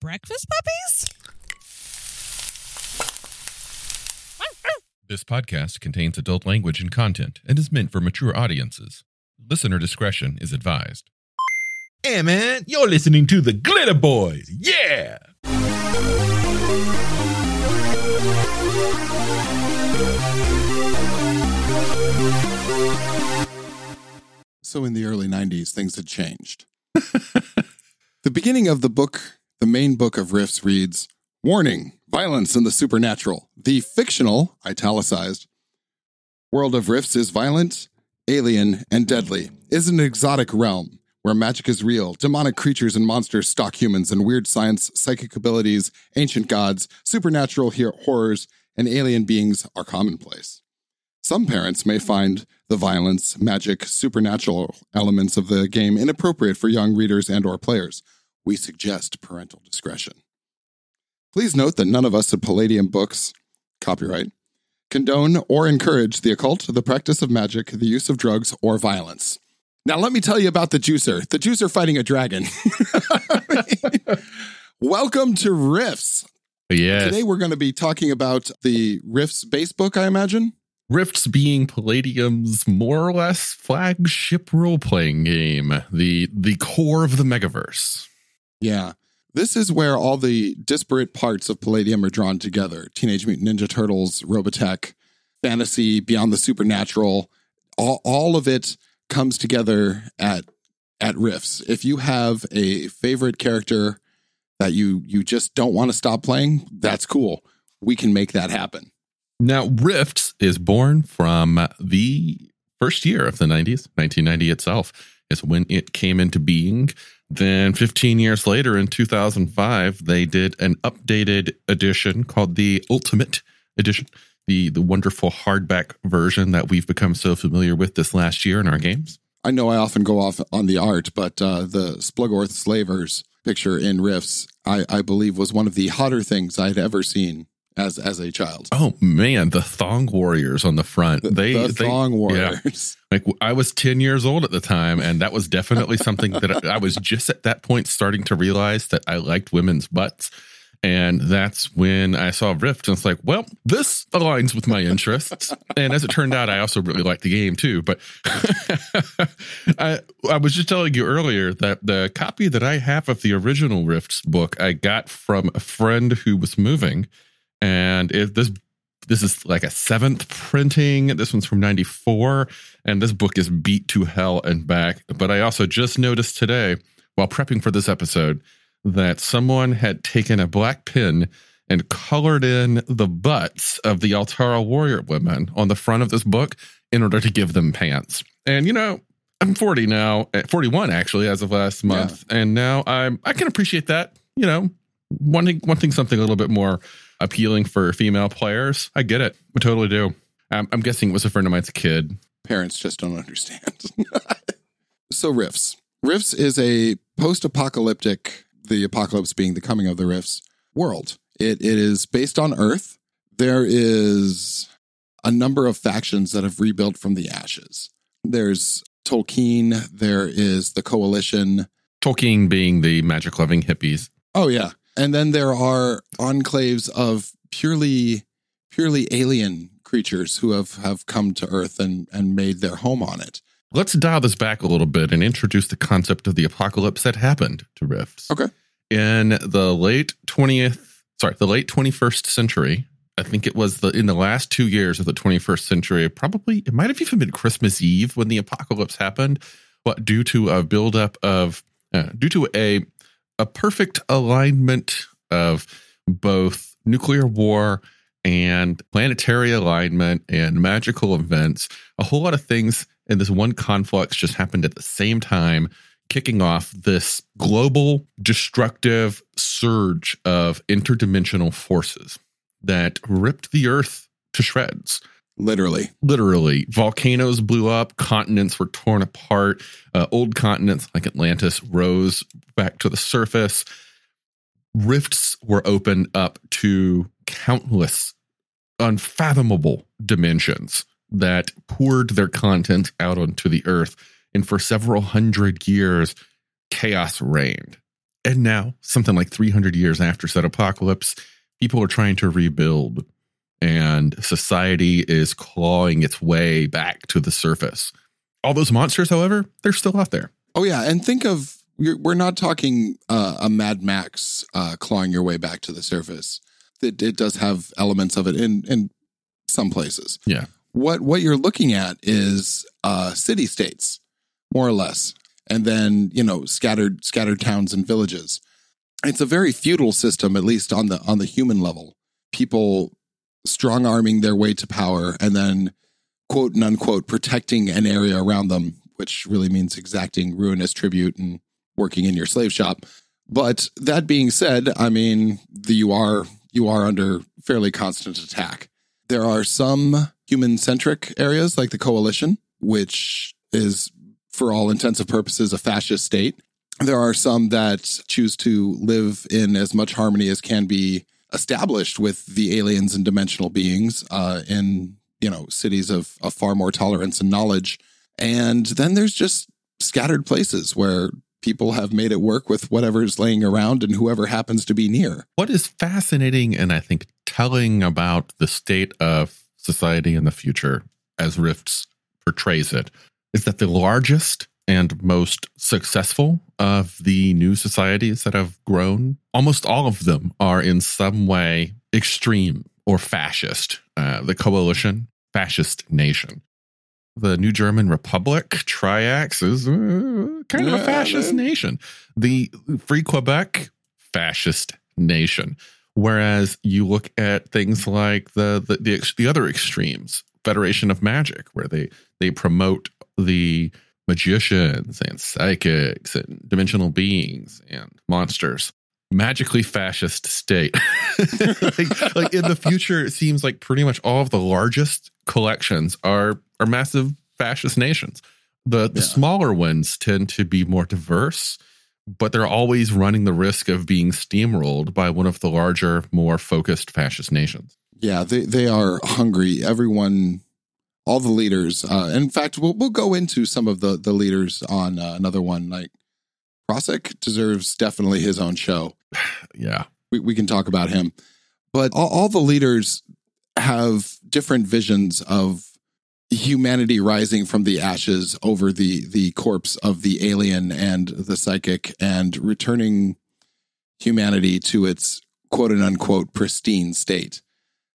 breakfast puppies? This podcast contains adult language and content and is meant for mature audiences. Listener discretion is advised. Hey man, you're listening to the Glitter Boys. Yeah! So in the early 90s, things had changed. the beginning of the book, the main book of Rifts reads Warning, violence and the supernatural. The fictional, italicized, world of Rifts is violent, alien, and deadly, is an exotic realm where magic is real, demonic creatures and monsters stalk humans, and weird science, psychic abilities, ancient gods, supernatural horrors, and alien beings are commonplace. Some parents may find the violence, magic, supernatural elements of the game inappropriate for young readers and or players. We suggest parental discretion. Please note that none of us at Palladium Books, copyright, condone or encourage the occult, the practice of magic, the use of drugs, or violence. Now, let me tell you about the juicer. The juicer fighting a dragon. Welcome to Rifts. Yes. Today, we're going to be talking about the Rifts base book, I imagine. Rifts being Palladium's more or less flagship role playing game, the the core of the megaverse. Yeah. This is where all the disparate parts of Palladium are drawn together Teenage Mutant Ninja Turtles, Robotech, fantasy, Beyond the Supernatural. All, all of it comes together at at Rifts. If you have a favorite character that you you just don't want to stop playing, that's cool. We can make that happen. Now, Rifts is born from the first year of the 90s, 1990 itself is when it came into being. Then 15 years later in 2005, they did an updated edition called the Ultimate Edition, the the wonderful hardback version that we've become so familiar with this last year in our games. I know I often go off on the art, but uh, the Splugorth Slavers picture in Rifts, I, I believe, was one of the hotter things I'd ever seen as as a child. Oh man, the Thong Warriors on the front. The, they the they- Thong yeah. Warriors. Like I was 10 years old at the time, and that was definitely something that I, I was just at that point starting to realize that I liked women's butts. And that's when I saw Rift, and it's like, well, this aligns with my interests. and as it turned out, I also really liked the game too. But I, I was just telling you earlier that the copy that I have of the original Rifts book I got from a friend who was moving, and it, this this is like a seventh printing. This one's from 94, and this book is beat to hell and back. But I also just noticed today, while prepping for this episode, that someone had taken a black pen and colored in the butts of the Altara warrior women on the front of this book in order to give them pants. And you know, I'm 40 now, eh, 41 actually, as of last month, and now I'm I can appreciate that. You know, wanting wanting something a little bit more appealing for female players. I get it. I totally do. Um, I'm guessing it was a friend of mine's kid. Parents just don't understand. so Rifts. Rifts is a post-apocalyptic, the apocalypse being the coming of the Rifts world. It, it is based on Earth. There is a number of factions that have rebuilt from the ashes. There's Tolkeen. There is the Coalition. Tolkeen being the magic loving hippies. Oh yeah. And then there are enclaves of purely purely alien creatures who have have come to Earth and and made their home on it. Let's dial this back a little bit and introduce the concept of the apocalypse that happened to Rifts. Okay. In the late 20th, sorry, the late 21st century, I think it was the in the last two years of the 21st century, probably it might have even been Christmas Eve when the apocalypse happened. What due to a buildup of uh, due to a a perfect alignment of both nuclear war and planetary alignment and magical events, a whole lot of things in this one conflux just happened at the same time, kicking off this global destructive surge of interdimensional forces that ripped the earth to shreds Literally. literally. Volcanoes blew up. Continents were torn apart. Uh, old continents like atlantis rose back to the surface. Rifts were opened up to countless unfathomable dimensions that poured their content out onto the earth. And for several hundred years chaos reigned. And now, something like 300 years after said apocalypse, people are trying to rebuild and society is clawing its way back to the surface. All those monsters, however, they're still out there. Oh yeah, and think of we're, we're not talking uh, a Mad Max uh, clawing your way back to the surface. It, it does have elements of it in in some places. Yeah. What what you're looking at is uh, city states, more or less, and then you know scattered scattered towns and villages. It's a very feudal system, at least on the on the human level. People strong arming their way to power, and then quote and unquote protecting an area around them, which really means exacting ruinous tribute and working in your slave shop. But that being said, I mean, the, you are you are under fairly constant attack. There are some human centric areas like the coalition, which is for all intents and purposes a fascist state. There are some that choose to live in as much harmony as can be established with the aliens and dimensional beings uh, in you know cities of, of far more tolerance and knowledge. And then there's just scattered places where people have made it work with whatever's laying around and whoever happens to be near. What is fascinating and I think telling about the state of society in the future, as Rifts portrays it, is that the largest and most successful of the new societies that have grown, almost all of them are in some way extreme or fascist. Uh, the coalition, fascist nation. The New German Republic, Triax, is uh, kind of a fascist nation. The Free Quebec, fascist nation. Whereas you look at things like the the, the, the other extremes, Federation of Magic, where they they promote the magicians and psychics and dimensional beings and monsters. Magically fascist state. like, like, in the future, it seems like pretty much all of the largest collections are are massive fascist nations. The the yeah. smaller ones tend to be more diverse, but they're always running the risk of being steamrolled by one of the larger, more focused fascist nations. Yeah, they, they are hungry. Everyone all the leaders. Uh, in fact, we'll we'll go into some of the the leaders on uh, another one. Like Prosek deserves definitely his own show. yeah, we we can talk about him, but all, all the leaders have different visions of humanity rising from the ashes over the the corpse of the alien and the psychic and returning humanity to its quote and unquote pristine state.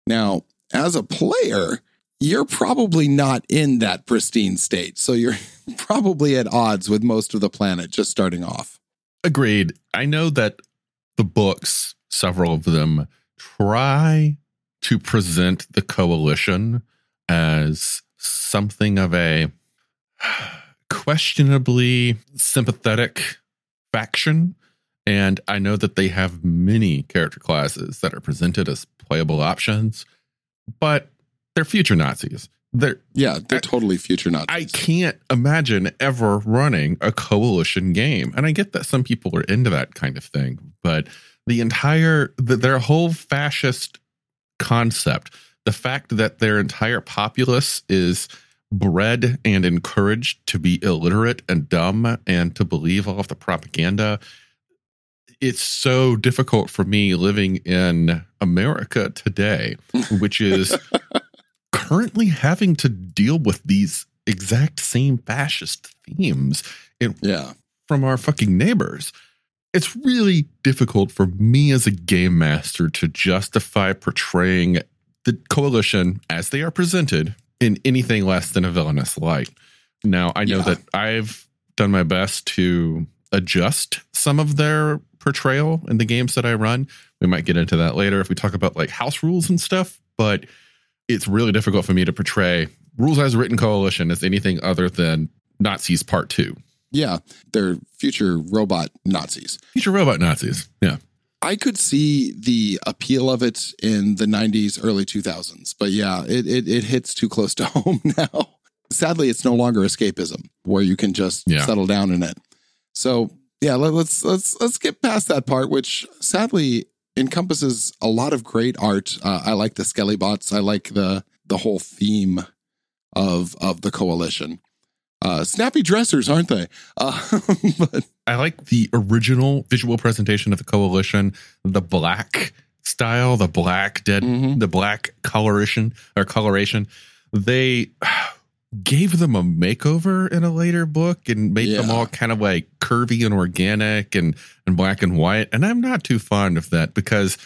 Now, as a player, you're probably not in that pristine state. So you're probably at odds with most of the planet just starting off. Agreed. I know that the books, several of them, try to present the coalition as something of a questionably sympathetic faction. And I know that they have many character classes that are presented as playable options, but they're future Nazis. They're yeah, they're I, totally future Nazis. I can't imagine ever running a coalition game, and I get that some people are into that kind of thing, but the entire the, their whole fascist concept, the fact that their entire populace is bred and encouraged to be illiterate and dumb and to believe all of the propaganda it's so difficult for me living in America today, which is currently having to deal with these exact same fascist themes in, yeah. from our fucking neighbors. It's really difficult for me as a game master to justify portraying the coalition as they are presented in anything less than a villainous light. Now, I know yeah. that I've done my best to adjust some of their portrayal in the games that I run. We might get into that later if we talk about like house rules and stuff, but it's really difficult for me to portray Rules as Written Coalition as anything other than Nazis Part Two. Yeah, they're future robot Nazis. Future robot Nazis. Yeah. I could see the appeal of it in the 90s, early 2000s, but yeah, it, it, it hits too close to home now. Sadly, it's no longer escapism where you can just yeah. settle down in it. So yeah, let, us let's let's get past that part, which sadly encompasses a lot of great art. Uh, I like the Skelebots. I like the the whole theme of of the coalition. Uh, snappy dressers, aren't they? Uh, but I like the original visual presentation of the coalition, the black style, the black dead, Mhm. the black coloration or coloration. They gave them a makeover in a later book and made them all kind of like curvy and organic and and black and white. And I'm not too fond of that because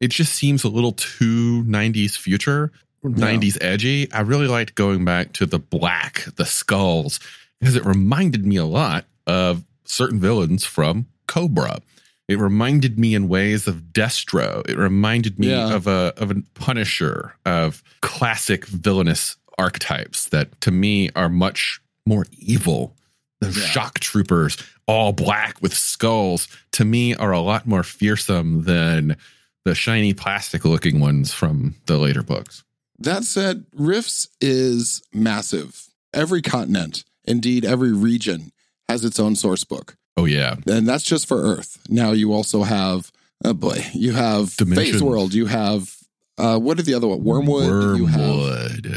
it just seems a little too 90s future, 90s edgy. I really liked going back to the black, the skulls, because it reminded me a lot of certain villains from Cobra. It reminded me in ways of Destro. It reminded me Yeah. of a of a Punisher, of classic villainous archetypes that to me are much more evil. The Yeah. shock troopers, all black with skulls, to me are a lot more fearsome than the shiny plastic looking ones from the later books. that said, Rifts is massive. Every continent, indeed every region, has its own source book. Oh yeah. and that's just for Earth. Now you also have, oh boy, you have Dimensions. Phase World. You have uh, what are the other one? Wormwood. You have Wormwood.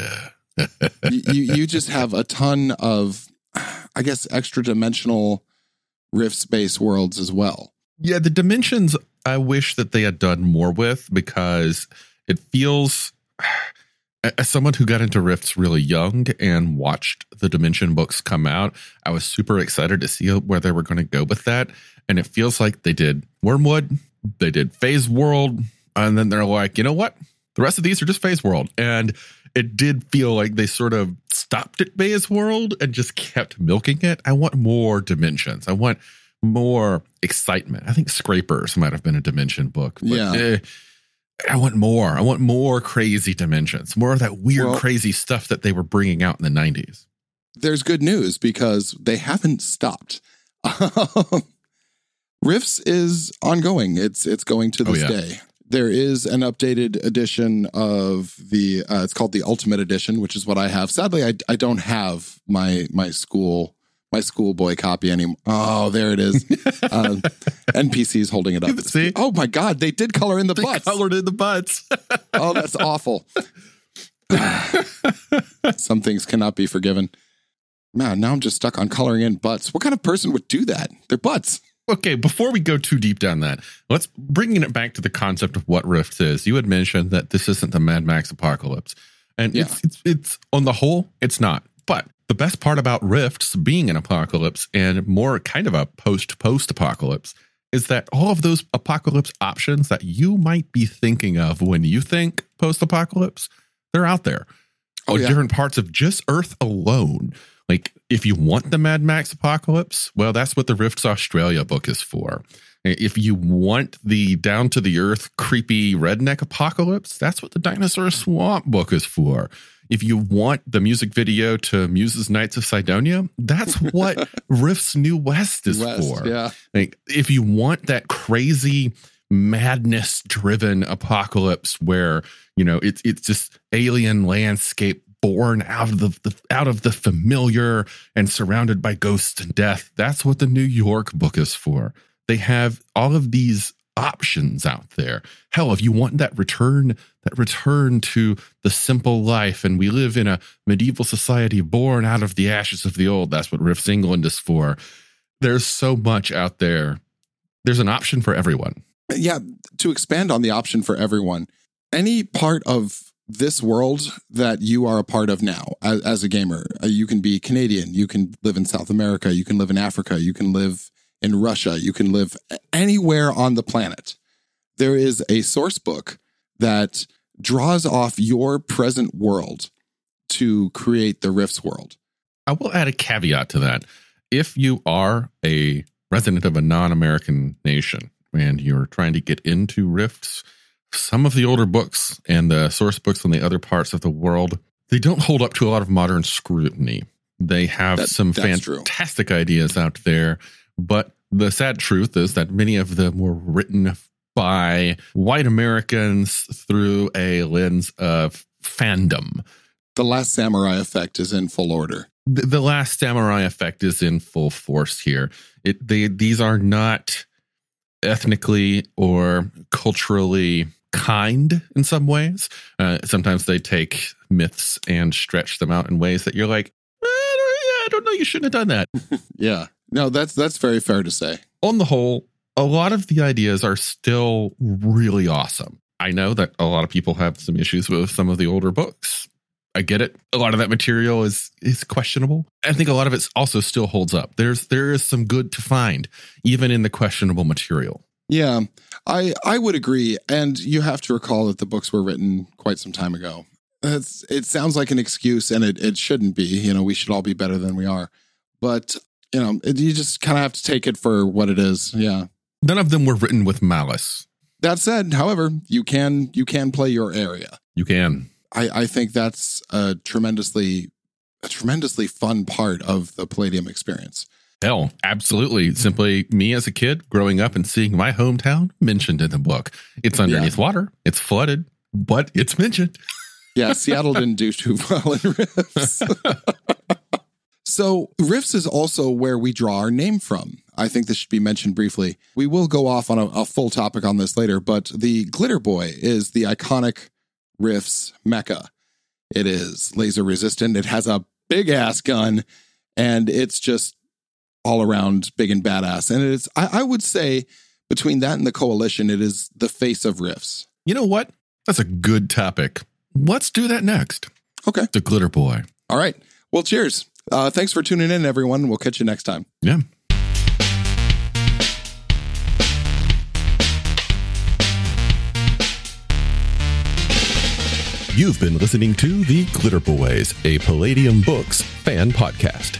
You, you just have a ton of, I guess, extra dimensional rift space worlds as well. Yeah, the dimensions I wish that they had done more with because it feels as someone who got into rifts really young and watched the dimension books come out, I was super excited to see where they were going to go with that. And it feels like they did Wormwood, they did Phase World, and then they're like, you know what? The rest of these are just Phase World. And it did feel like they sort of stopped at Phase World and just kept milking it. I want more dimensions. I want more excitement. I think Skraypers might have been a dimension book. But Yeah. eh, I want more. I want more crazy dimensions, more of that weird, Well- crazy stuff that they were bringing out in the 90s. There's good news because they haven't stopped. Rifts is ongoing. It's it's going to Oh, this yeah. day. There is an updated edition of the. Uh, it's called the Ultimate Edition, which is what I have. Sadly, I I don't have my my school my schoolboy copy anymore. Oh, there it is. uh, NPC's holding it up. See? Oh my God, they did color in the They butts. colored in the butts. Oh, that's awful. Some things cannot be forgiven. Man, now I'm just stuck on coloring in butts. What kind of person would do that? They're butts. Okay, before we go too deep down that, let's bringing it back to the concept of what Rift is. You had mentioned that this isn't the Mad Max apocalypse. And Yeah. it's, it's it's on the whole, it's not. But the best part about Rifts being an apocalypse and more kind of a post post apocalypse is that all of those apocalypse options that you might be thinking of when you think post apocalypse, they're out there. Oh, yeah. different parts of just Earth alone. Like, if you want the Mad Max apocalypse, well, that's what the Rifts Australia book is for. If you want the down to the earth, creepy redneck apocalypse, that's what the Dinosaur Swamp book is for. If you want the music video to Muse's Knights of Cydonia, that's what Rift's New West is West, for. Yeah. Like, if you want that crazy madness driven apocalypse where, you know, it's it's just alien landscape born out of the, the out of the familiar and surrounded by ghosts and death. That's what the New York book is for. They have all of these options out there. Hell, if you want that return, that return to the simple life, and we live in a medieval society born out of the ashes of the old, that's what Rifts England is for. There's so much out there. There's an option for everyone. Yeah. To expand on the option for everyone, any part of this world that you are a part of now as, as a gamer, uh, you can be Canadian, you can live in South America, you can live in Africa, you can live in Russia, you can live anywhere on the planet. There is a source book that draws off your present world to create the Rifts world. I will add a caveat to that. If you are a resident of a non American nation and you're trying to get into Rifts, some of the older books and the source books on the other parts of the world, they don't hold up to a lot of modern scrutiny. They have That- some that's true. fantastic ideas out there, but the sad truth is that many of them were written by white Americans through a lens of fandom. The Last Samurai effect is in full order. the, the last samurai effect is in full force here. It they these are not ethnically or culturally kind in some ways. Uh, sometimes they take myths and stretch them out in ways that you're like, I don't, I don't no, you shouldn't have done that. Yeah. No, that's that's very fair to say. On the whole, a lot of the ideas are still really awesome. I know that a lot of people have some issues with some of the older books. I get it. A lot of that material is is questionable. I think a lot of it also still holds up. There's there is some good to find even in the questionable material. Yeah, I I would agree. And you have to recall that the books were written quite some time ago. It's, it sounds like an excuse, and it, it shouldn't be. You know, we should all be better than we are. But you know, it, you just kind of have to take it for what it is. Yeah. None of them were written with malice. That said, however, you can you can play your area. You can. I, I think that's a tremendously a tremendously fun part of the Palladium experience. Hell, absolutely. Simply me as a kid growing up and seeing my hometown mentioned in the book. It's underneath water, it's flooded, but it's mentioned. Yeah, Seattle didn't do too well in Rifts. so, Rifts is also where we draw our name from. I think this should be mentioned briefly. We will go off on a, a full topic on this later, but the Glitter Boy is the iconic Rifts mecha. It is laser resistant. It has a big ass gun, and it's just all around big and badass. And it's, I, I would say, between that and the coalition, it is the face of Rifts. You know what? That's a good topic. Let's do that next. Okay. The Glitter Boy. All right. Well, cheers. Uh, thanks for tuning in, everyone. We'll catch you next time. Yeah. You've been listening to The Glitter Boys, a Palladium Books fan podcast.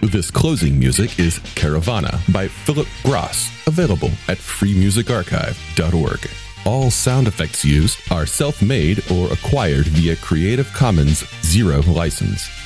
This closing music is Caravana by Phillip Gross, available at freemusicarchive.org. All sound effects used are self made or acquired via Creative Commons Zero license.